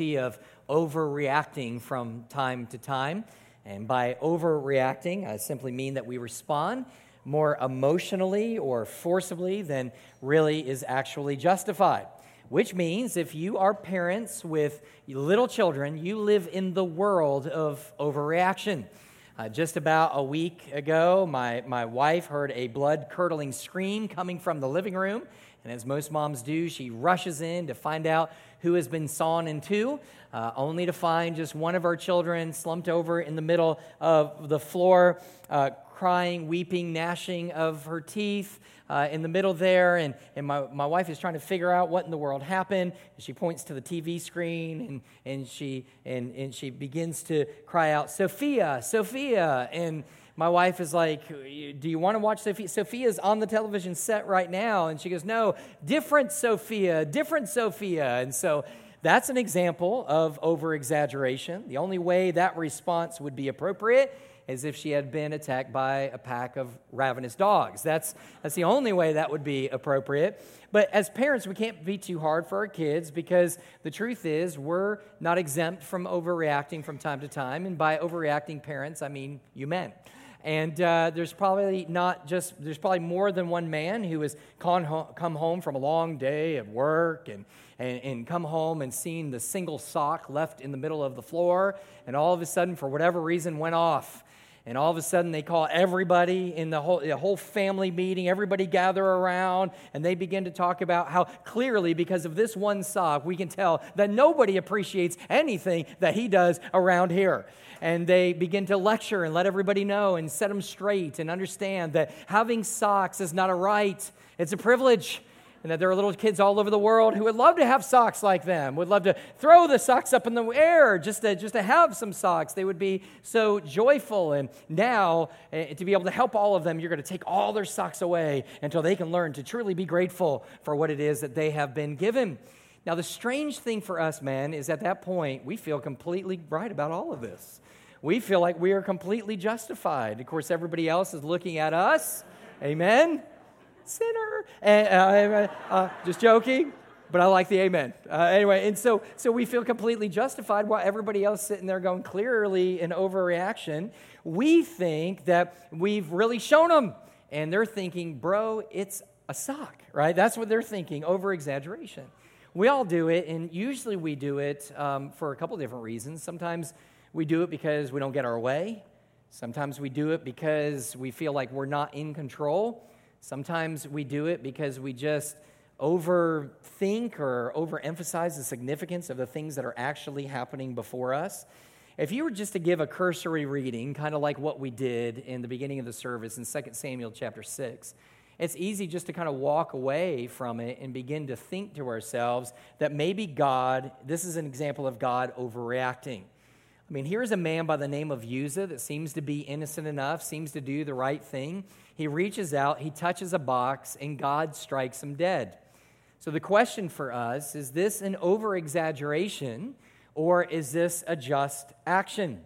of overreacting from time to time. And by overreacting, I simply mean that we respond more emotionally or forcibly than really is actually justified. Which means if you are parents with little children, you live in the world of overreaction. Uh, just about a week ago, my, my wife heard a blood curdling scream coming from the living room. And as most moms do, she rushes in to find out who has been sawn in two, uh, only to find just one of our children slumped over in the middle of the floor, uh, crying, weeping, gnashing of her teeth. Uh, in the middle there, and, and my, my wife is trying to figure out what in the world happened. She points to the TV screen and, and, she, and, and she begins to cry out, Sophia, Sophia. And my wife is like, Do you want to watch Sophia? Sophia's on the television set right now. And she goes, No, different Sophia, different Sophia. And so that's an example of over exaggeration. The only way that response would be appropriate is if she had been attacked by a pack of ravenous dogs. That's, that's the only way that would be appropriate. But as parents, we can't be too hard for our kids because the truth is we're not exempt from overreacting from time to time. And by overreacting parents, I mean you men. And uh, there's probably not just, there's probably more than one man who has come home from a long day of work and, and, and come home and seen the single sock left in the middle of the floor, and all of a sudden, for whatever reason, went off. And all of a sudden, they call everybody in the whole, the whole family meeting, everybody gather around, and they begin to talk about how clearly, because of this one sock, we can tell that nobody appreciates anything that he does around here and they begin to lecture and let everybody know and set them straight and understand that having socks is not a right, it's a privilege. And that there are little kids all over the world who would love to have socks like them, would love to throw the socks up in the air just to, just to have some socks. They would be so joyful. And now, uh, to be able to help all of them, you're going to take all their socks away until they can learn to truly be grateful for what it is that they have been given. Now, the strange thing for us, man, is at that point, we feel completely right about all of this we feel like we are completely justified. Of course, everybody else is looking at us. Amen? Sinner. And, uh, uh, just joking, but I like the amen. Uh, anyway, and so, so we feel completely justified while everybody else sitting there going clearly an overreaction. We think that we've really shown them. And they're thinking, bro, it's a sock, right? That's what they're thinking, over exaggeration. We all do it, and usually we do it um, for a couple different reasons. Sometimes we do it because we don't get our way. Sometimes we do it because we feel like we're not in control. Sometimes we do it because we just overthink or overemphasize the significance of the things that are actually happening before us. If you were just to give a cursory reading, kind of like what we did in the beginning of the service in 2 Samuel chapter 6, it's easy just to kind of walk away from it and begin to think to ourselves that maybe God, this is an example of God overreacting. I mean, here's a man by the name of Uzzah that seems to be innocent enough, seems to do the right thing. He reaches out, he touches a box, and God strikes him dead. So the question for us is this an over exaggeration or is this a just action?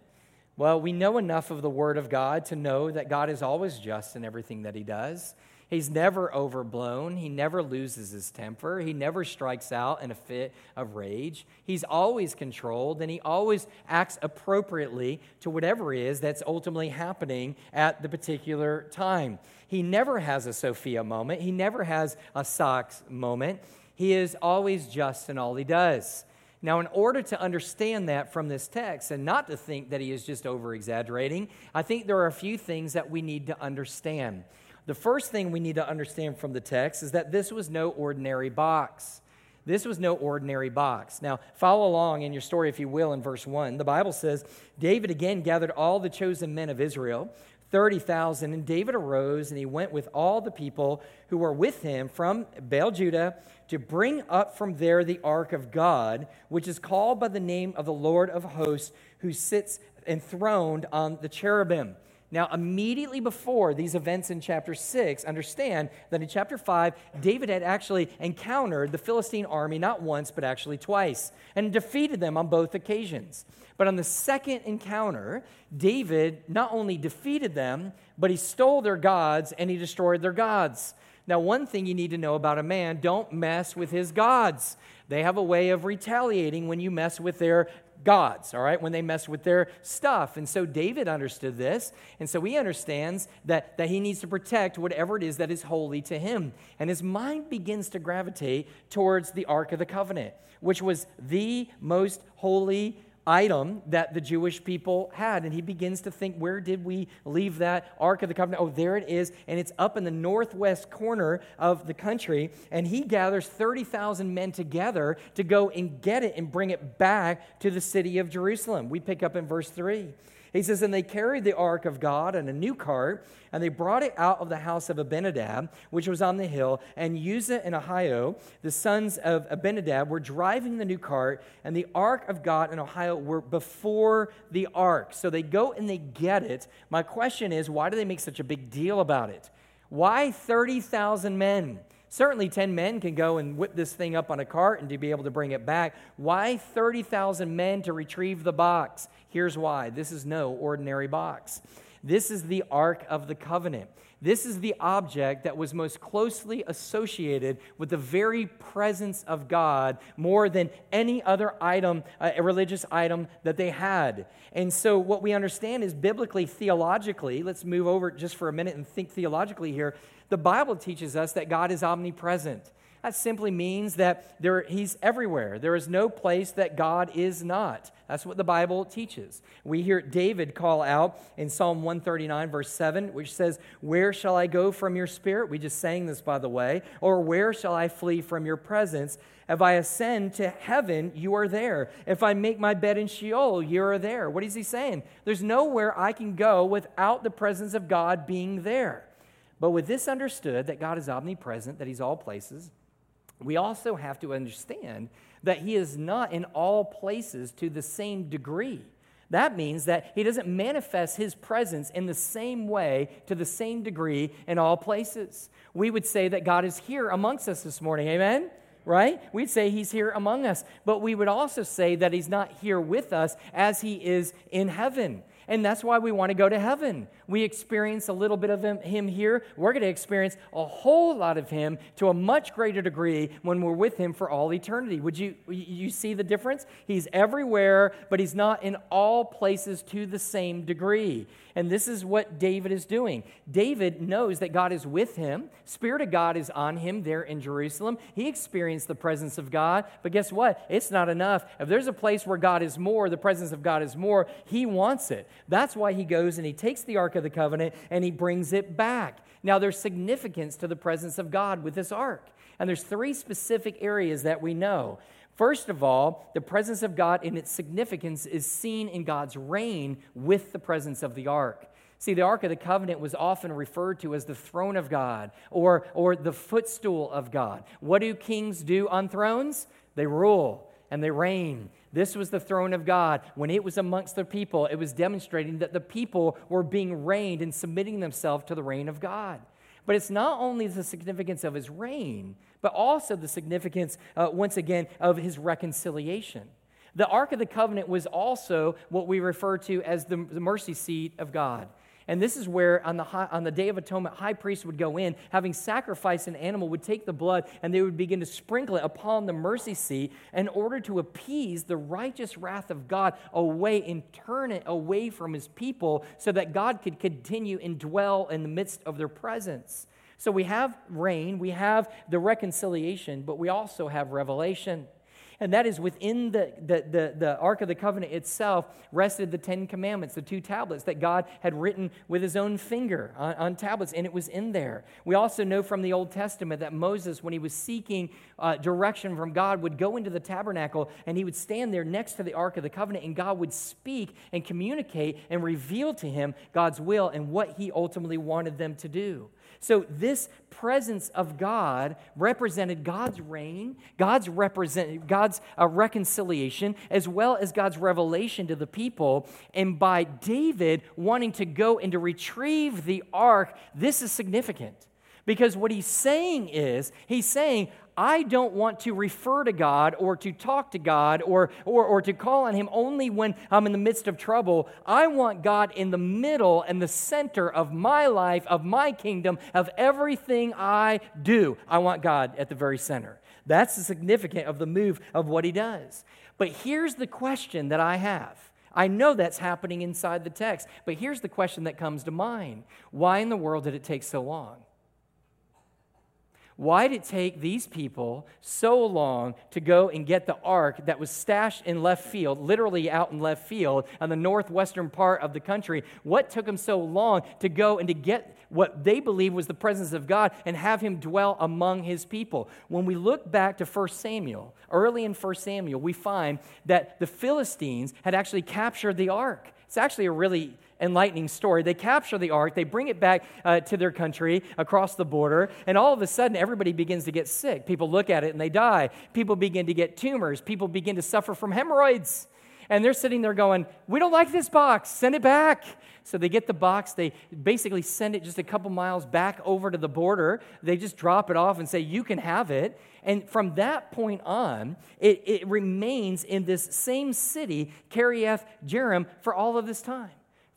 Well, we know enough of the Word of God to know that God is always just in everything that He does. He's never overblown. He never loses his temper. He never strikes out in a fit of rage. He's always controlled and he always acts appropriately to whatever is that's ultimately happening at the particular time. He never has a Sophia moment. He never has a socks moment. He is always just in all he does. Now, in order to understand that from this text and not to think that he is just over exaggerating, I think there are a few things that we need to understand. The first thing we need to understand from the text is that this was no ordinary box. This was no ordinary box. Now, follow along in your story, if you will, in verse 1. The Bible says David again gathered all the chosen men of Israel, 30,000, and David arose and he went with all the people who were with him from Baal Judah to bring up from there the ark of God, which is called by the name of the Lord of hosts, who sits enthroned on the cherubim. Now, immediately before these events in chapter 6, understand that in chapter 5, David had actually encountered the Philistine army not once, but actually twice, and defeated them on both occasions. But on the second encounter, David not only defeated them, but he stole their gods and he destroyed their gods. Now, one thing you need to know about a man don't mess with his gods. They have a way of retaliating when you mess with their gods, all right, when they mess with their stuff. And so David understood this. And so he understands that, that he needs to protect whatever it is that is holy to him. And his mind begins to gravitate towards the Ark of the Covenant, which was the most holy item that the Jewish people had. And he begins to think, where did we leave that Ark of the Covenant? Oh, there it is. And it's up in the northwest corner of the country. And he gathers 30,000 men together to go and get it and bring it back to the city of Jerusalem. We pick up in verse 3. He says, And they carried the ark of God in a new cart, and they brought it out of the house of Abinadab, which was on the hill, and Uzzah and Ahio, the sons of Abinadab, were driving the new cart, and the ark of God and Ahio were before the ark. So they go and they get it. My question is, why do they make such a big deal about it? Why 30,000 men? Certainly, 10 men can go and whip this thing up on a cart and to be able to bring it back. Why 30,000 men to retrieve the box? Here's why this is no ordinary box. This is the Ark of the Covenant. This is the object that was most closely associated with the very presence of God more than any other item, uh, a religious item that they had. And so, what we understand is biblically, theologically, let's move over just for a minute and think theologically here. The Bible teaches us that God is omnipresent. That simply means that there, He's everywhere. There is no place that God is not. That's what the Bible teaches. We hear David call out in Psalm 139, verse 7, which says, Where shall I go from your spirit? We just sang this, by the way. Or where shall I flee from your presence? If I ascend to heaven, you are there. If I make my bed in Sheol, you are there. What is he saying? There's nowhere I can go without the presence of God being there. But with this understood that God is omnipresent, that He's all places, we also have to understand that He is not in all places to the same degree. That means that He doesn't manifest His presence in the same way to the same degree in all places. We would say that God is here amongst us this morning. Amen? right? We'd say he's here among us, but we would also say that he's not here with us as he is in heaven. And that's why we want to go to heaven. We experience a little bit of him, here. We're going to experience a whole lot of him to a much greater degree when we're with him for all eternity. Would you you see the difference? He's everywhere, but he's not in all places to the same degree. And this is what David is doing. David knows that God is with him. Spirit of God is on him there in Jerusalem. He experienced the presence of God, but guess what? It's not enough. If there's a place where God is more, the presence of God is more, he wants it. That's why he goes and he takes the Ark of the Covenant and he brings it back. Now, there's significance to the presence of God with this ark. And there's three specific areas that we know. First of all, the presence of God in its significance is seen in God's reign with the presence of the ark. See, the Ark of the Covenant was often referred to as the throne of God or, or the footstool of God. What do kings do on thrones? They rule and they reign. This was the throne of God. When it was amongst the people, it was demonstrating that the people were being reigned and submitting themselves to the reign of God. But it's not only the significance of his reign, but also the significance, uh, once again, of his reconciliation. The Ark of the Covenant was also what we refer to as the, the mercy seat of God. And this is where, on the, high, on the Day of Atonement, high priest would go in, having sacrificed an animal, would take the blood, and they would begin to sprinkle it upon the mercy seat in order to appease the righteous wrath of God away and turn it away from his people so that God could continue and dwell in the midst of their presence. So we have reign, we have the reconciliation, but we also have revelation and that is within the, the, the, the, Ark of the Covenant itself rested the Ten Commandments, the two tablets that God had written with his own finger on, on tablets, and it was in there. We also know from the Old Testament that Moses, when he was seeking uh, direction from God, would go into the tabernacle and he would stand there next to the Ark of the Covenant, and God would speak and communicate and reveal to him God's will and what he ultimately wanted them to do. So, this presence of God represented God's reign, God's, represent, God's uh, reconciliation, as well as God's revelation to the people. And by David wanting to go and to retrieve the ark, this is significant. Because what he's saying is, he's saying, I don't want to refer to God or to talk to God or, or, or to call on Him only when I'm in the midst of trouble. I want God in the middle and the center of my life, of my kingdom, of everything I do. I want God at the very center. That's the significance of the move of what He does. But here's the question that I have. I know that's happening inside the text, but here's the question that comes to mind Why in the world did it take so long? Why did it take these people so long to go and get the ark that was stashed in left field, literally out in left field, on the northwestern part of the country? What took them so long to go and to get what they believe was the presence of God and have him dwell among his people? When we look back to 1 Samuel, early in 1 Samuel, we find that the Philistines had actually captured the ark. It's actually a really enlightening story. They capture the ark, they bring it back uh, to their country across the border, and all of a sudden everybody begins to get sick. People look at it and they die. People begin to get tumors. People begin to suffer from hemorrhoids. And they're sitting there going, We don't like this box, send it back. So they get the box, they basically send it just a couple miles back over to the border. They just drop it off and say, You can have it. And from that point on, it, it remains in this same city, Kiriath Jearim, for all of this time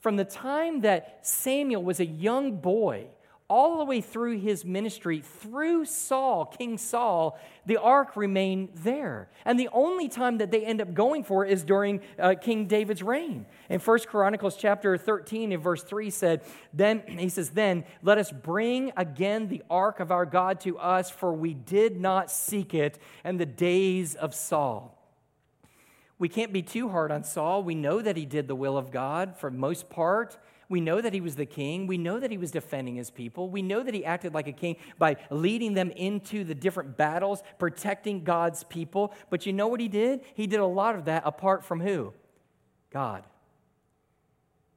from the time that Samuel was a young boy all the way through his ministry, through Saul, King Saul, the ark remained there. And the only time that they end up going for it is during uh, King David's reign. In 1 Chronicles chapter 13 and verse 3 said, Then he says, Then let us bring again the ark of our God to us, for we did not seek it in the days of Saul. We can't be too hard on Saul. We know that he did the will of God for most part. We know that he was the king. We know that he was defending his people. We know that he acted like a king by leading them into the different battles, protecting God's people. But you know what he did? He did a lot of that apart from who? God.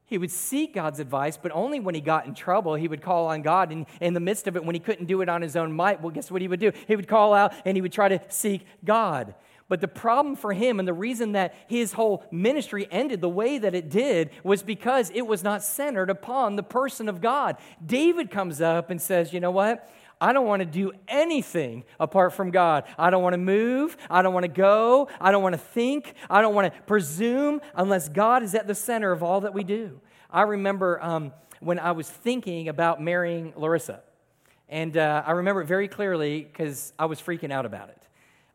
He would seek God's advice, but only when he got in trouble, he would call on God. And in the midst of it, when he couldn't do it on his own might, well, guess what he would do? He would call out and he would try to seek God. But the problem for him and the reason that his whole ministry ended the way that it did was because it was not centered upon the person of God. David comes up and says, You know what? I don't want to do anything apart from God. I don't want to move. I don't want to go. I don't want to think. I don't want to presume unless God is at the center of all that we do. I remember um, when I was thinking about marrying Larissa. And uh, I remember it very clearly because I was freaking out about it.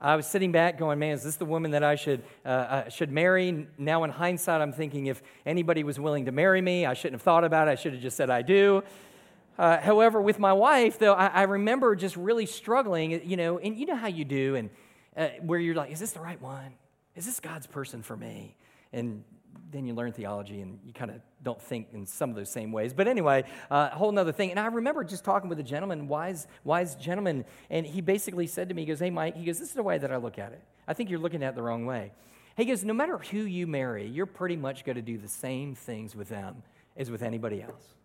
I was sitting back going, man, is this the woman that I should, uh, uh, should marry? Now, in hindsight, I'm thinking if anybody was willing to marry me, I shouldn't have thought about it. I should have just said I do. Uh, however, with my wife, though, I, I, remember just really struggling, you know, and you know how you do, and uh, where you're like, is this the right one? Is this God's person for me? And then you learn theology and you kind of don't think in some of those same ways. But anyway, uh, a whole nother thing. And I remember just talking with a gentleman, wise, wise gentleman, and he basically said to me, he goes, Hey, Mike, he goes, This is the way that I look at it. I think you're looking at it the wrong way. He goes, No matter who you marry, you're pretty much going to do the same things with them as with anybody else.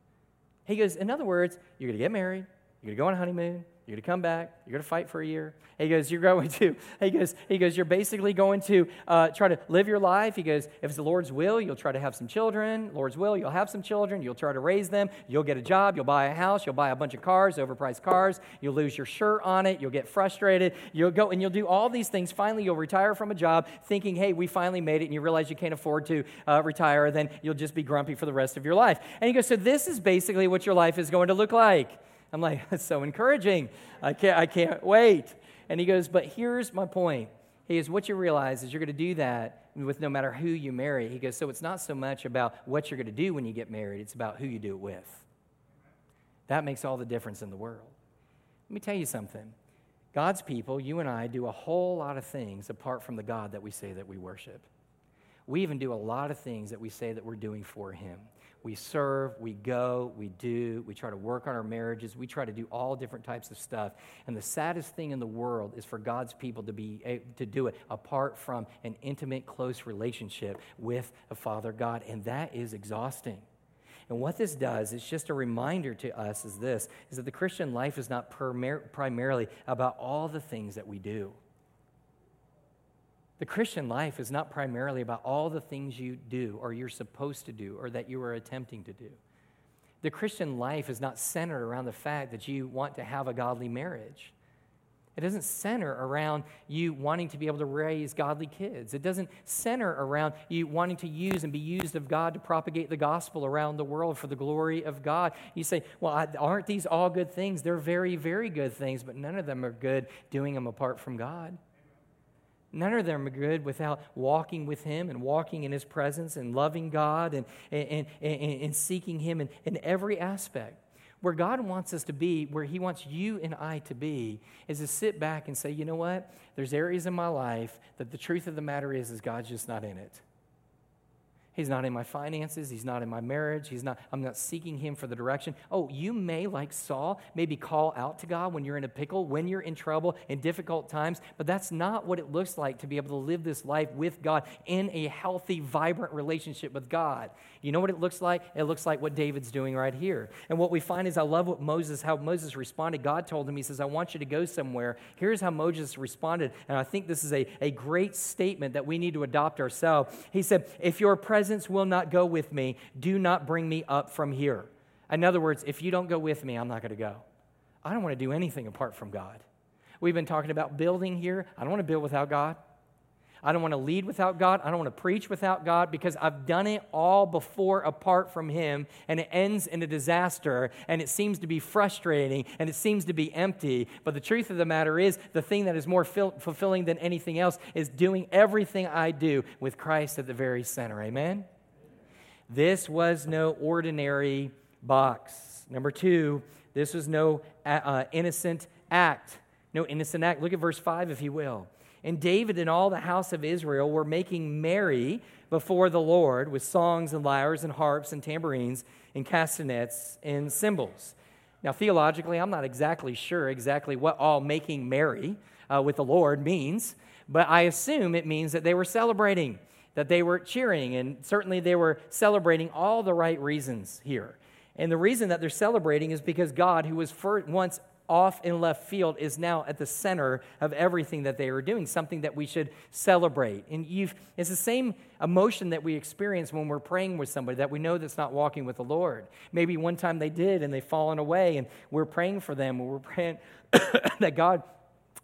He goes, In other words, you're going to get married, you're going to go on a honeymoon, you're going to come back. You're going to fight for a year. He goes, you're going to, he goes, he goes, you're basically going to uh, try to live your life. He goes, if it's the Lord's will, you'll try to have some children. Lord's will, you'll have some children. You'll try to raise them. You'll get a job. You'll buy a house. You'll buy a bunch of cars, overpriced cars. You'll lose your shirt on it. You'll get frustrated. You'll go and you'll do all these things. Finally, you'll retire from a job thinking, hey, we finally made it. And you realize you can't afford to uh, retire. Then you'll just be grumpy for the rest of your life. And he goes, so this is basically what your life is going to look like. I'm like, that's so encouraging. I can't, I can't wait. And he goes, but here's my point. He goes, what you realize is you're going to do that with no matter who you marry. He goes, so it's not so much about what you're going to do when you get married, it's about who you do it with. That makes all the difference in the world. Let me tell you something. God's people, you and I, do a whole lot of things apart from the God that we say that we worship. We even do a lot of things that we say that we're doing for Him we serve, we go, we do, we try to work on our marriages, we try to do all different types of stuff. And the saddest thing in the world is for God's people to be to do it apart from an intimate, close relationship with a Father God, and that is exhausting. And what this does, it's just a reminder to us is this is that the Christian life is not primarily about all the things that we do. The Christian life is not primarily about all the things you do or you're supposed to do or that you are attempting to do. The Christian life is not centered around the fact that you want to have a godly marriage. It doesn't center around you wanting to be able to raise godly kids. It doesn't center around you wanting to use and be used of God to propagate the gospel around the world for the glory of God. You say, well, aren't these all good things? They're very, very good things, but none of them are good doing them apart from God. None of them are good without walking with Him and walking in His presence and loving God and, and, and, and seeking Him in, in every aspect. Where God wants us to be, where He wants you and I to be, is to sit back and say, you know what? There's areas in my life that the truth of the matter is, is God's just not in it. He's not in my finances. He's not in my marriage. He's not, I'm not seeking him for the direction. Oh, you may, like Saul, maybe call out to God when you're in a pickle, when you're in trouble, in difficult times, but that's not what it looks like to be able to live this life with God in a healthy, vibrant relationship with God. You know what it looks like? It looks like what David's doing right here. And what we find is I love what Moses, how Moses responded. God told him, He says, I want you to go somewhere. Here's how Moses responded. And I think this is a, a great statement that we need to adopt ourselves. He said, If your presence will not go with me, do not bring me up from here. In other words, if you don't go with me, I'm not going to go. I don't want to do anything apart from God. We've been talking about building here. I don't want to build without God. I don't want to lead without God. I don't want to preach without God because I've done it all before apart from Him, and it ends in a disaster, and it seems to be frustrating, and it seems to be empty. But the truth of the matter is, the thing that is more fil- fulfilling than anything else is doing everything I do with Christ at the very center. Amen? This was no ordinary box. Number two, this was no uh, innocent act. No innocent act. Look at verse 5, if you will. And David and all the house of Israel were making merry before the Lord with songs and lyres and harps and tambourines and castanets and cymbals. Now, theologically, I'm not exactly sure exactly what all making merry uh, with the Lord means, but I assume it means that they were celebrating, that they were cheering, and certainly they were celebrating all the right reasons here. And the reason that they're celebrating is because God, who was first, once off in left field is now at the center of everything that they are doing, something that we should celebrate. And it's the same emotion that we experience when we're praying with somebody that we know that's not walking with the Lord. Maybe one time they did and they've fallen away, and we're praying for them, and we're praying that God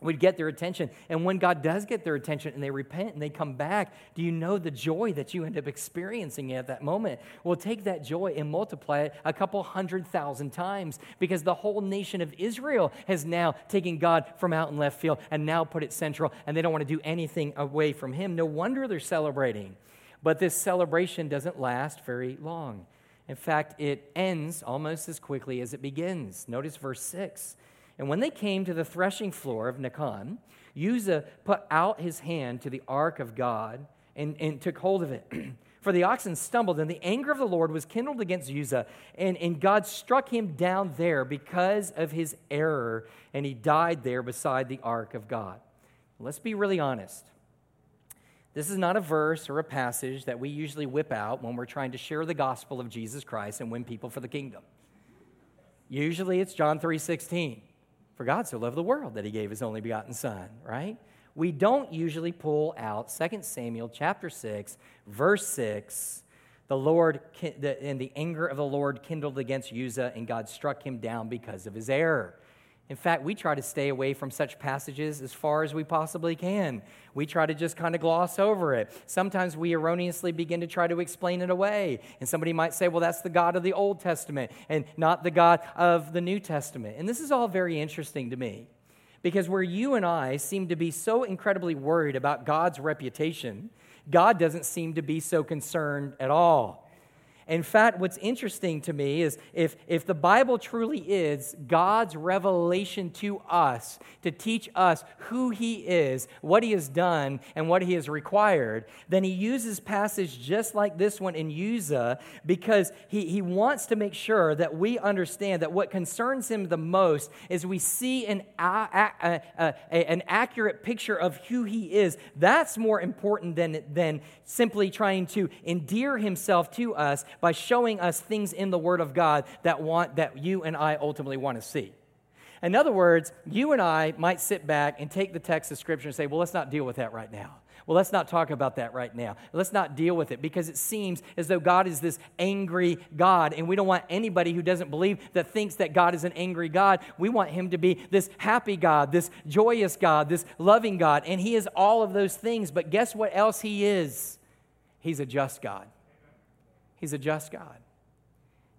would get their attention. And when God does get their attention and they repent and they come back, do you know the joy that you end up experiencing at that moment? Well, take that joy and multiply it a couple hundred thousand times because the whole nation of Israel has now taken God from out in left field and now put it central, and they don't want to do anything away from Him. No wonder they're celebrating. But this celebration doesn't last very long. In fact, it ends almost as quickly as it begins. Notice verse 6. And when they came to the threshing floor of Nacon, Uzzah put out his hand to the ark of God and, and took hold of it. For the oxen stumbled, and the anger of the Lord was kindled against Uzzah, and, and God struck him down there because of his error, and he died there beside the ark of God. Let's be really honest. This is not a verse or a passage that we usually whip out when we're trying to share the gospel of Jesus Christ and win people for the kingdom. Usually it's John 3:16. For God so loved the world that he gave his only begotten Son, right? We don't usually pull out 2 Samuel chapter 6, verse 6. The Lord, and the anger of the Lord kindled against Uzzah, and God struck him down because of his error. In fact, we try to stay away from such passages as far as we possibly can. We try to just kind of gloss over it. Sometimes we erroneously begin to try to explain it away. And somebody might say, well, that's the God of the Old Testament and not the God of the New Testament. And this is all very interesting to me because where you and I seem to be so incredibly worried about God's reputation, God doesn't seem to be so concerned at all. In fact, what's interesting to me is if, if the Bible truly is God's revelation to us to teach us who He is, what He has done, and what He has required, then He uses passage just like this one in Uzzah because he, he wants to make sure that we understand that what concerns Him the most is we see an, a, a, a, an accurate picture of who He is. That's more important than, than simply trying to endear Himself to us by showing us things in the Word of God that, want, that you and I ultimately want to see. In other words, you and I might sit back and take the text of Scripture and say, well, let's not deal with that right now. Well, let's not talk about that right now. Let's not deal with it because it seems as though God is this angry God, and we don't want anybody who doesn't believe that thinks that God is an angry God. We want him to be this happy God, this joyous God, this loving God, and he is all of those things. But guess what else he is? He's a just God. He's a just God.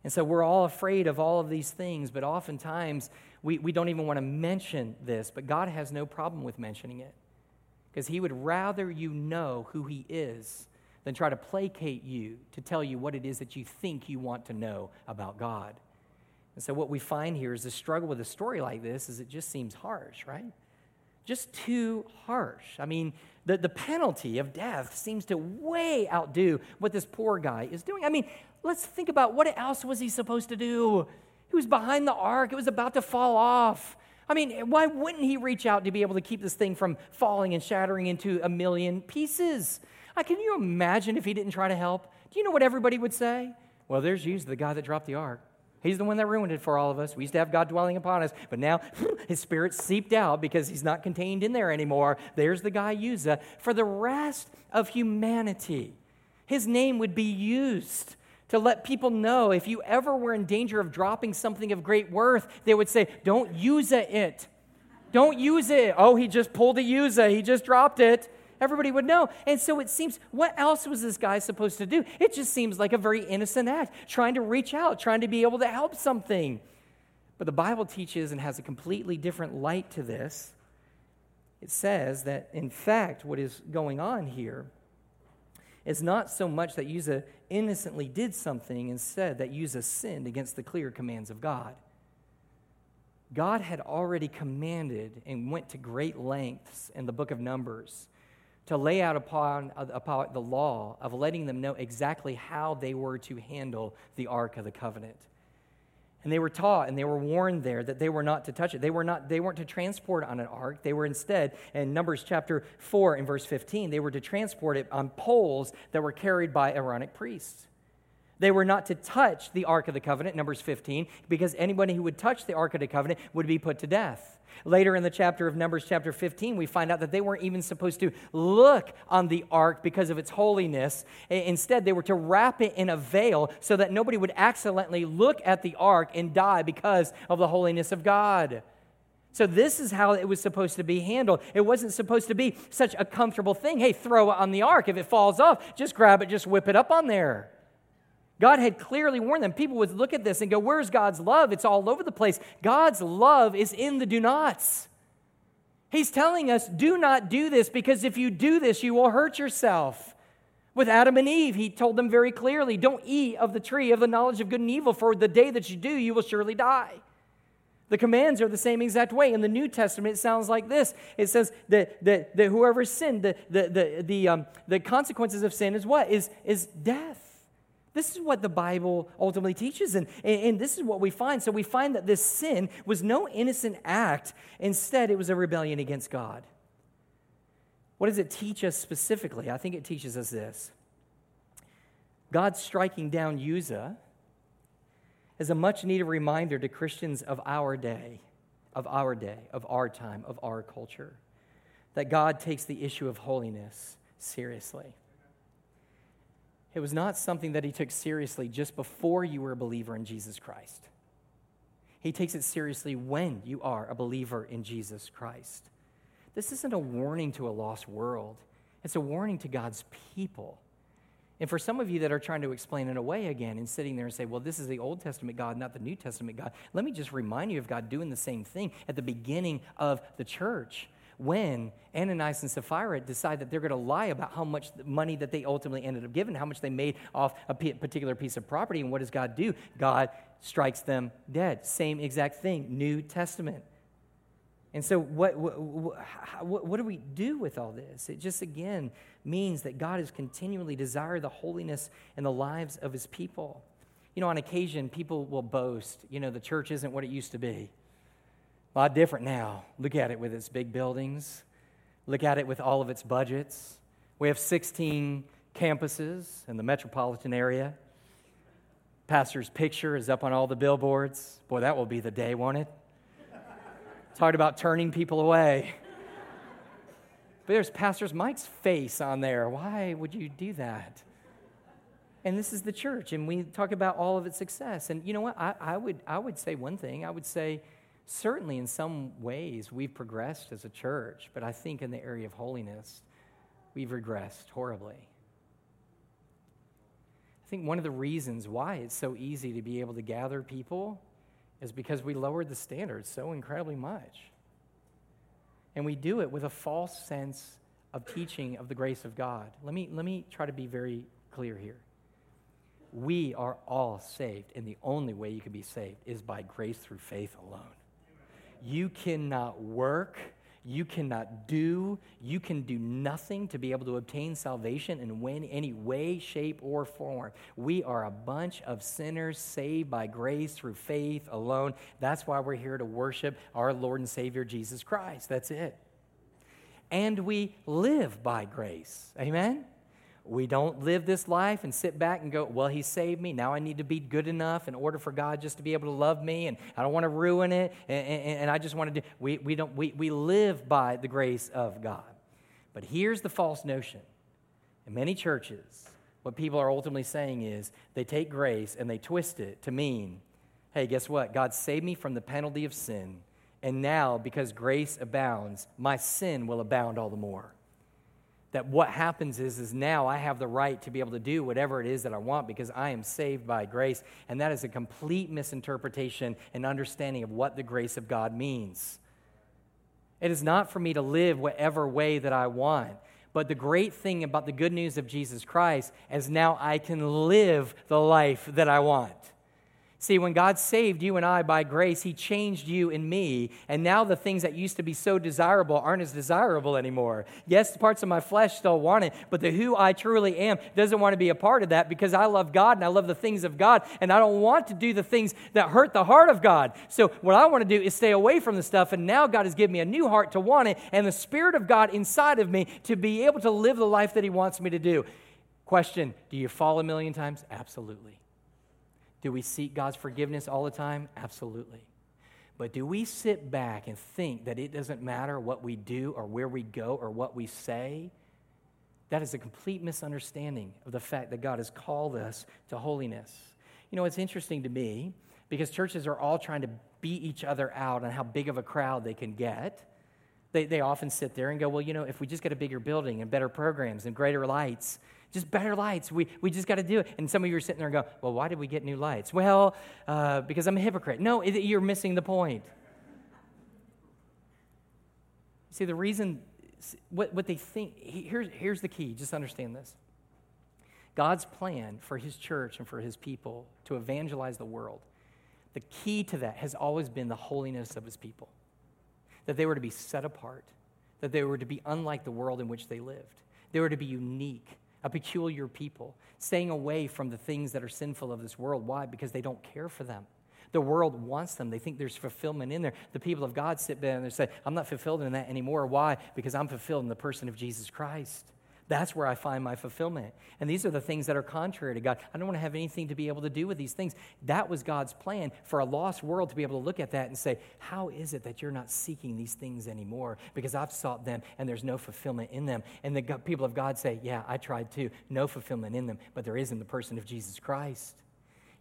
And so we're all afraid of all of these things, but oftentimes we, we don't even want to mention this, but God has no problem with mentioning it because He would rather you know who He is than try to placate you to tell you what it is that you think you want to know about God. And so what we find here is the struggle with a story like this is it just seems harsh, right? Just too harsh. I mean, the, the penalty of death seems to way outdo what this poor guy is doing. I mean, let's think about what else was he supposed to do? He was behind the ark, it was about to fall off. I mean, why wouldn't he reach out to be able to keep this thing from falling and shattering into a million pieces? Uh, can you imagine if he didn't try to help? Do you know what everybody would say? Well, there's usually the guy that dropped the ark. He's the one that ruined it for all of us. We used to have God dwelling upon us, but now his spirit seeped out because he's not contained in there anymore. There's the guy Uzzah. Uh, for the rest of humanity, his name would be used to let people know if you ever were in danger of dropping something of great worth, they would say, Don't use it. Don't use it. Oh, he just pulled a Uzzah. He just dropped it. Everybody would know. And so it seems, what else was this guy supposed to do? It just seems like a very innocent act, trying to reach out, trying to be able to help something. But the Bible teaches and has a completely different light to this. It says that, in fact, what is going on here is not so much that Uzzah innocently did something, instead, that Uzzah sinned against the clear commands of God. God had already commanded and went to great lengths in the book of Numbers to lay out upon, upon the law of letting them know exactly how they were to handle the Ark of the Covenant. And they were taught and they were warned there that they were not to touch it. They, were not, they weren't to transport on an ark. They were instead, in Numbers chapter 4 and verse 15, they were to transport it on poles that were carried by Aaronic priests. They were not to touch the Ark of the Covenant, Numbers 15, because anybody who would touch the Ark of the Covenant would be put to death. Later in the chapter of Numbers, chapter 15, we find out that they weren't even supposed to look on the ark because of its holiness. Instead, they were to wrap it in a veil so that nobody would accidentally look at the ark and die because of the holiness of God. So, this is how it was supposed to be handled. It wasn't supposed to be such a comfortable thing. Hey, throw it on the ark. If it falls off, just grab it, just whip it up on there. God had clearly warned them. People would look at this and go, Where's God's love? It's all over the place. God's love is in the do nots. He's telling us, Do not do this because if you do this, you will hurt yourself. With Adam and Eve, he told them very clearly, Don't eat of the tree of the knowledge of good and evil, for the day that you do, you will surely die. The commands are the same exact way. In the New Testament, it sounds like this it says that, that, that whoever sinned, the, the, the, the, um, the consequences of sin is what? Is, is death. This is what the Bible ultimately teaches, and, and, this is what we find. So we find that this sin was no innocent act. Instead, it was a rebellion against God. What does it teach us specifically? I think it teaches us this God striking down Uzzah is a much needed reminder to Christians of our day, of our day, of our time, of our culture, that God takes the issue of holiness seriously. It was not something that he took seriously just before you were a believer in Jesus Christ. He takes it seriously when you are a believer in Jesus Christ. This isn't a warning to a lost world, it's a warning to God's people. And for some of you that are trying to explain it away again and sitting there and say, well, this is the Old Testament God, not the New Testament God, let me just remind you of God doing the same thing at the beginning of the church when Ananias and Sapphira decide that they're going to lie about how much money that they ultimately ended up giving, how much they made off a particular piece of property. And what does God do? God strikes them dead. Same exact thing, New Testament. And so, what, what, what, what, do we do with all this? It just, again, means that God has continually desired the holiness in the lives of his people. You know, on occasion, people will boast, you know, the church isn't what it used to be. A lot different now. Look at it with its big buildings. Look at it with all of its budgets. We have 16 campuses in the metropolitan area. Pastor's picture is up on all the billboards. Boy, that will be the day, won't it? Talked about turning people away. But there's Pastor Mike's face on there. Why would you do that? And this is the church, and we talk about all of its success. And you know what? I, I, would, I would say one thing. I would say, certainly in some ways, we've progressed as a church, but I think in the area of holiness, we've regressed horribly. I think one of the reasons why it's so easy to be able to gather people is because we lowered the standards so incredibly much. And we do it with a false sense of teaching of the grace of God. Let me, let me try to be very clear here. We are all saved, and the only way you can be saved is by grace through faith alone. You cannot work you cannot do, you can do nothing to be able to obtain salvation in any way, shape, or form. We are a bunch of sinners saved by grace through faith alone. That's why we're here to worship our Lord and Savior Jesus Christ. That's it. And we live by grace. Amen? We don't live this life and sit back and go, well, he saved me. Now I need to be good enough in order for God just to be able to love me, and I don't want to ruin it, and, and, and I just want to do. We, we, don't, we, we live by the grace of God. But here's the false notion in many churches, what people are ultimately saying is they take grace and they twist it to mean, hey, guess what? God saved me from the penalty of sin, and now because grace abounds, my sin will abound all the more that what happens is is now I have the right to be able to do whatever it is that I want because I am saved by grace and that is a complete misinterpretation and understanding of what the grace of God means. It is not for me to live whatever way that I want. But the great thing about the good news of Jesus Christ is now I can live the life that I want. See, when God saved you and I by grace, He changed you and me. And now the things that used to be so desirable aren't as desirable anymore. Yes, parts of my flesh still want it, but the who I truly am doesn't want to be a part of that because I love God and I love the things of God. And I don't want to do the things that hurt the heart of God. So what I want to do is stay away from the stuff. And now God has given me a new heart to want it and the Spirit of God inside of me to be able to live the life that He wants me to do. Question Do you fall a million times? Absolutely. Do we seek God's forgiveness all the time? Absolutely. But do we sit back and think that it doesn't matter what we do or where we go or what we say? That is a complete misunderstanding of the fact that God has called us to holiness. You know, it's interesting to me because churches are all trying to beat each other out on how big of a crowd they can get. They, they often sit there and go, well, you know, if we just get a bigger building and better programs and greater lights, just better lights. We, we just got to do it. And some of you are sitting there and go, well, why did we get new lights? Well, uh, because I'm a hypocrite. No, it, you're missing the point. See, the reason, what, what they think, here's, here's the key. Just understand this. God's plan for his church and for his people to evangelize the world, the key to that has always been the holiness of his people. That they were to be set apart, that they were to be unlike the world in which they lived, they were to be unique, a peculiar people, staying away from the things that are sinful of this world. Why? Because they don't care for them. The world wants them. They think there's fulfillment in there. The people of God sit there and they say, I'm not fulfilled in that anymore. Why? Because I'm fulfilled in the person of Jesus Christ. That's where I find my fulfillment. And these are the things that are contrary to God. I don't want to have anything to be able to do with these things. That was God's plan for a lost world to be able to look at that and say, How is it that you're not seeking these things anymore? Because I've sought them and there's no fulfillment in them. And the people of God say, Yeah, I tried too. No fulfillment in them, but there is in the person of Jesus Christ.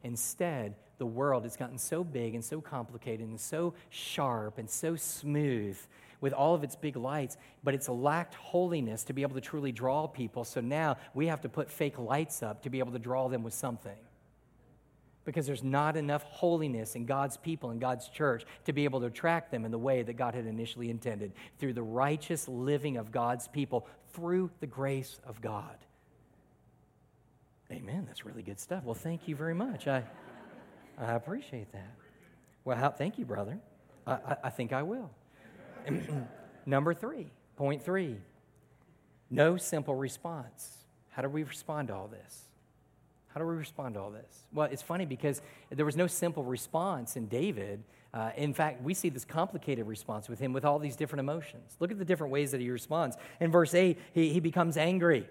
Instead, the world has gotten so big and so complicated and so sharp and so smooth with all of its big lights, but it's lacked holiness to be able to truly draw people. So now we have to put fake lights up to be able to draw them with something. Because there's not enough holiness in God's people and God's church to be able to attract them in the way that God had initially intended through the righteous living of God's people through the grace of God. Amen. That's really good stuff. Well, thank you very much. I, I appreciate that. Well, how, thank you, brother. I, I, I think I will. Number three, point three, no simple response. How do we respond to all this? How do we respond to all this? Well, it's funny because there was no simple response in David. Uh, in fact, we see this complicated response with him with all these different emotions. Look at the different ways that he responds. In verse 8, he, he becomes angry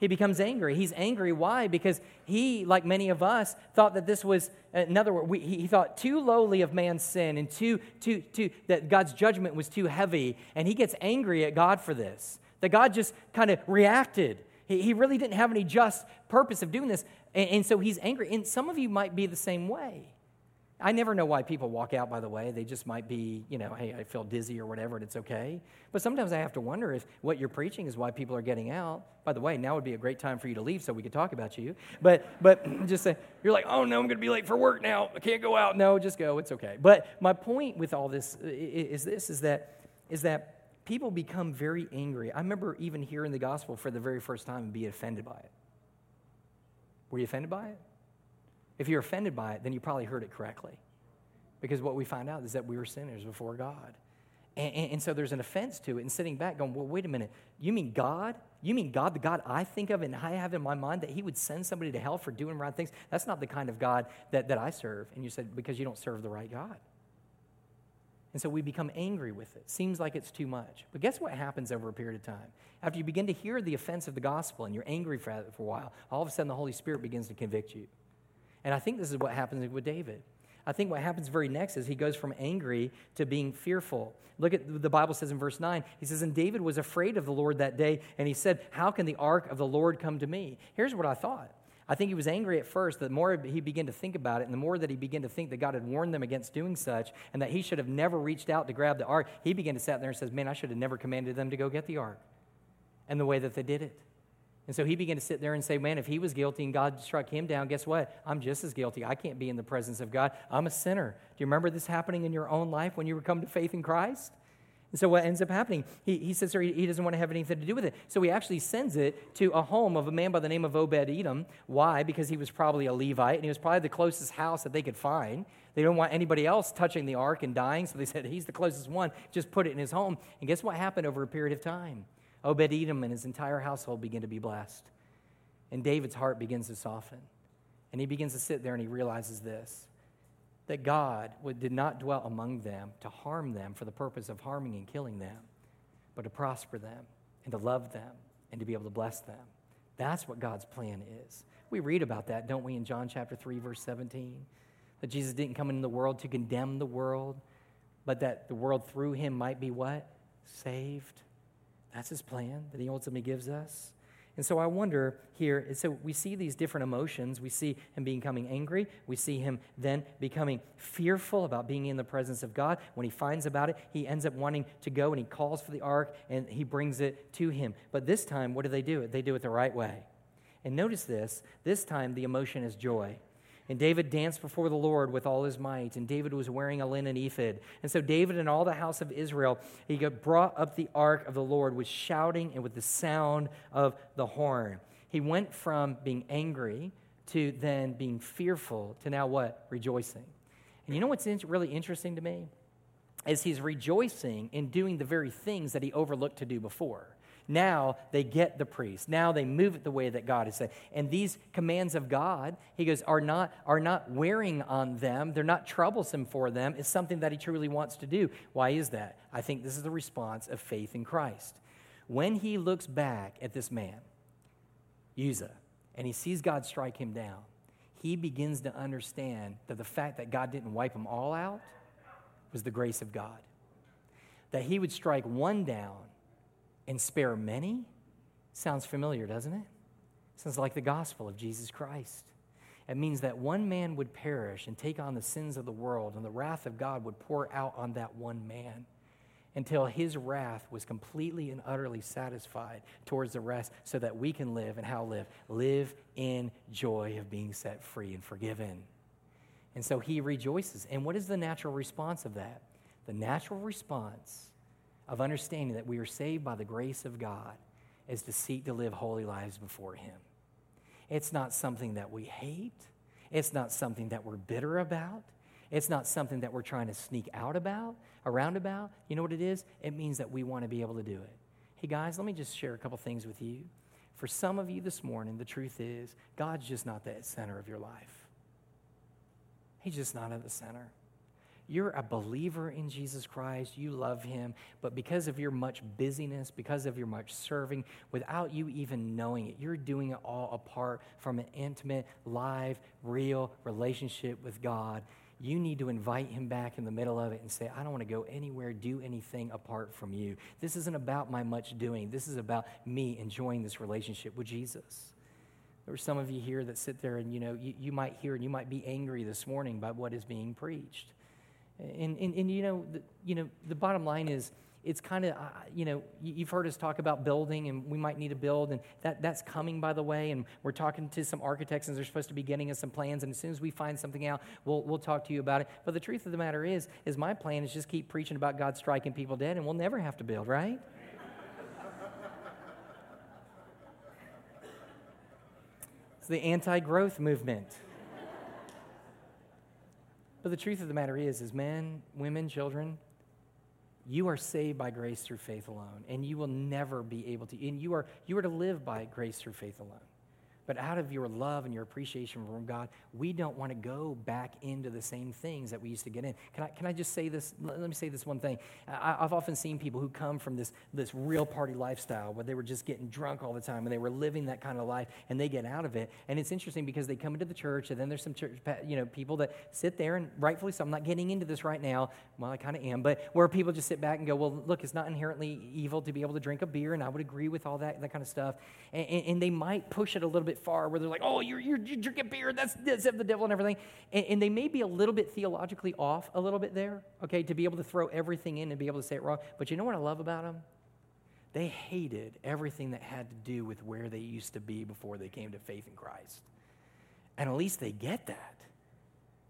he becomes angry. He's angry. Why? Because he, like many of us, thought that this was, in other words, he thought too lowly of man's sin and too, too, too, that God's judgment was too heavy. And he gets angry at God for this. That God just kind of reacted. He, he really didn't have any just purpose of doing this. And, and so he's angry. And some of you might be the same way. I never know why people walk out, by the way. They just might be, you know, hey, I feel dizzy or whatever, and it's okay. But sometimes I have to wonder if what you're preaching is why people are getting out. By the way, now would be a great time for you to leave so we could talk about you. But, but just say, you're like, oh no, I'm going to be late for work now. I can't go out. No, just go. It's okay. But my point with all this uh, is this, is that, is that people become very angry. I remember even hearing the gospel for the very first time and be offended by it. Were you offended by it? If you're offended by it, then you probably heard it correctly. Because what we find out is that we were sinners before God. And, and, and, so there's an offense to it. And sitting back going, well, wait a minute. You mean God? You mean God, the God I think of and I have in my mind, that He would send somebody to hell for doing wrong things? That's not the kind of God that, that I serve. And you said, because you don't serve the right God. And so we become angry with it. Seems like it's too much. But guess what happens over a period of time? After you begin to hear the offense of the gospel and you're angry for, for a while, all of a sudden the Holy Spirit begins to convict you. And I think this is what happens with David. I think what happens very next is he goes from angry to being fearful. Look at the Bible says in verse 9, he says, And David was afraid of the Lord that day, and he said, How can the ark of the Lord come to me? Here's what I thought. I think he was angry at first. The more he began to think about it, and the more that he began to think that God had warned them against doing such, and that he should have never reached out to grab the ark, he began to sit there and says, Man, I should have never commanded them to go get the ark. And the way that they did it. And so he began to sit there and say, Man, if he was guilty and God struck him down, guess what? I'm just as guilty. I can't be in the presence of God. I'm a sinner. Do you remember this happening in your own life when you were come to faith in Christ? And so what ends up happening? He, he says he, he doesn't want to have anything to do with it. So he actually sends it to a home of a man by the name of Obed Edom. Why? Because he was probably a Levite and he was probably the closest house that they could find. They don't want anybody else touching the ark and dying, so they said he's the closest one. Just put it in his home. And guess what happened over a period of time? Obed Edom and his entire household begin to be blessed. And David's heart begins to soften. And he begins to sit there and he realizes this that God did not dwell among them to harm them for the purpose of harming and killing them, but to prosper them and to love them and to be able to bless them. That's what God's plan is. We read about that, don't we, in John chapter 3, verse 17? That Jesus didn't come into the world to condemn the world, but that the world through him might be what? Saved. That's his plan that he ultimately gives us. And so I wonder here, so we see these different emotions. We see him becoming angry. We see him then becoming fearful about being in the presence of God. When he finds about it, he ends up wanting to go and he calls for the ark and he brings it to him. But this time, what do they do? They do it the right way. And notice this this time, the emotion is joy. And David danced before the Lord with all his might, and David was wearing a linen ephod. And so David and all the house of Israel, he brought up the ark of the Lord with shouting and with the sound of the horn. He went from being angry to then being fearful to now what? Rejoicing. And you know what's really interesting to me? Is he's rejoicing in doing the very things that he overlooked to do before. Now they get the priest. Now they move it the way that God has said. And these commands of God, he goes, are not, are not wearing on them. They're not troublesome for them. It's something that he truly wants to do. Why is that? I think this is the response of faith in Christ. When he looks back at this man, Uzzah, and he sees God strike him down, he begins to understand that the fact that God didn't wipe them all out was the grace of God. That he would strike one down and spare many sounds familiar, doesn't it? Sounds like the gospel of Jesus Christ. It means that one man would perish and take on the sins of the world, and the wrath of God would pour out on that one man until his wrath was completely and utterly satisfied towards the rest, so that we can live and how live? Live in joy of being set free and forgiven. And so he rejoices. And what is the natural response of that? The natural response of understanding that we are saved by the grace of God is to seek to live holy lives before Him. It's not something that we hate, it's not something that we're bitter about. It's not something that we're trying to sneak out about, around about. You know what it is? It means that we want to be able to do it. Hey, guys, let me just share a couple things with you. For some of you this morning, the truth is, God's just not the center of your life. He's just not at the center. You're a believer in Jesus Christ. You love him. But because of your much busyness, because of your much serving, without you even knowing it, you're doing it all apart from an intimate, live, real relationship with God. you need to invite him back in the middle of it and say, I don't want to go anywhere, do anything apart from you. This isn't about my much doing. This is about me enjoying this relationship with Jesus. There are some of you here that sit there and, you know, you, you might hear and you might be angry this morning by what is being preached. And, and, and you, know, the, you know, the bottom line is, it's kind of, uh, you know, you've heard us talk about building and we might need to build, and that, that's coming, by the way. And we're talking to some architects, and they're supposed to be getting us some plans. And as soon as we find something out, we'll, we'll talk to you about it. But the truth of the matter is, is my plan is just keep preaching about God striking people dead, and we'll never have to build, right? it's the anti growth movement. But the truth of the matter is, is men, women, children, you are saved by grace through faith alone, and you will never be able to, and you are, you are to live by grace through faith alone. But out of your love and your appreciation from God, we don't want to go back into the same things that we used to get in. Can I, can I just say this? Let me say this one thing. I, have often seen people who come from this, this real party lifestyle where they were just getting drunk all the time and they were living that kind of life and they get out of it. And it's interesting because they come into the church and then there's some church, you know, people that sit there and rightfully so, I'm not getting into this right now. Well, I kind of am, but where people just sit back and go, well, look, it's not inherently evil to be able to drink a beer. And I would agree with all that, that kind of stuff. and, and, and they might push it a little bit far where they're like, oh, you're, you're, you're drinking beer, that's, that's of the devil and everything. And, and, they may be a little bit theologically off a little bit there, okay, to be able to throw everything in and be able to say it wrong. But you know what I love about them? They hated everything that had to do with where they used to be before they came to faith in Christ. And at least they get that.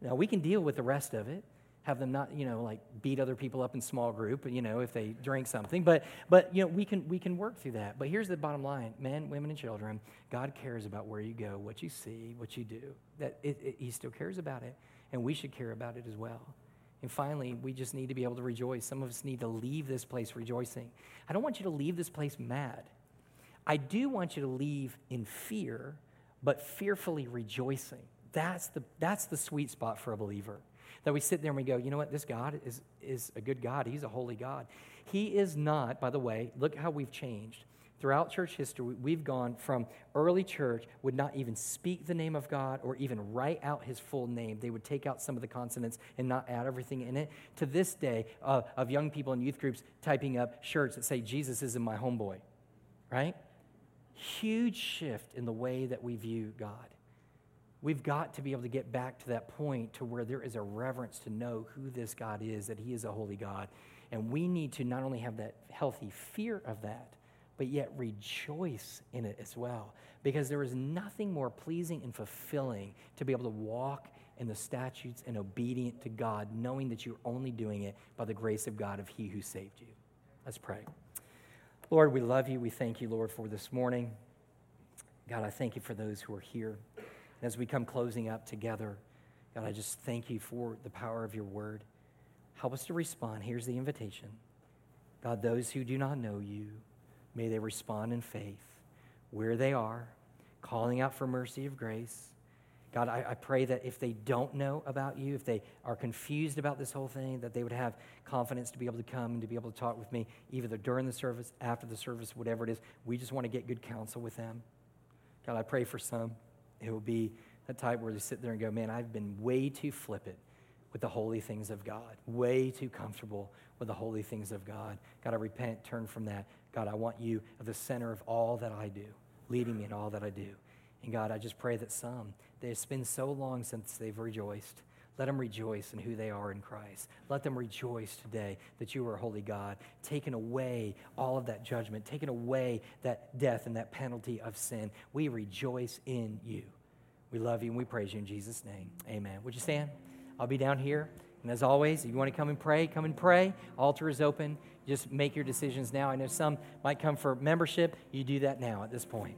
Now, we can deal with the rest of it have them not, you know, like beat other people up in small group, you know, if they drink something. But, but you know, we can, we can work through that. But here's the bottom line men, women, and children, God cares about where you go, what you see, what you do. That it, it, He still cares about it, and we should care about it as well. And finally, we just need to be able to rejoice. Some of us need to leave this place rejoicing. I don't want you to leave this place mad. I do want you to leave in fear, but fearfully rejoicing. That's the, that's the sweet spot for a believer. That we sit there and we go, you know what? This God is, is a good God. He's a holy God. He is not, by the way, look how we've changed. Throughout church history, we've gone from early church would not even speak the name of God or even write out his full name. They would take out some of the consonants and not add everything in it. To this day, uh, of young people in youth groups typing up shirts that say, Jesus isn't my homeboy, right? Huge shift in the way that we view God. We've got to be able to get back to that point to where there is a reverence to know who this God is, that He is a holy God. And we need to not only have that healthy fear of that, but yet rejoice in it as well. Because there is nothing more pleasing and fulfilling to be able to walk in the statutes and obedient to God, knowing that you're only doing it by the grace of God of He who saved you. Let's pray. Lord, we love you. We thank you, Lord, for this morning. God, I thank you for those who are here. And as we come closing up together, God, I just thank you for the power of your word. Help us to respond. Here's the invitation God, those who do not know you, may they respond in faith where they are, calling out for mercy of grace. God, I, I, pray that if they don't know about you, if they are confused about this whole thing, that they would have confidence to be able to come and to be able to talk with me, either during the service, after the service, whatever it is. We just want to get good counsel with them. God, I pray for some. It will be a type where they sit there and go, man, I've been way too flippant with the holy things of God, way too comfortable with the holy things of God. God, I repent, turn from that. God, I want you at the center of all that I do, leading me in all that I do. And God, I just pray that some, it's been so long since they've rejoiced. Let them rejoice in who they are in Christ. Let them rejoice today that you are a holy God, taking away all of that judgment, taking away that death and that penalty of sin. We rejoice in you. We love you and we praise you in Jesus' name. Amen. Would you stand? I'll be down here. And as always, if you want to come and pray, come and pray. Altar is open. Just make your decisions now. I know some might come for membership. You do that now at this point.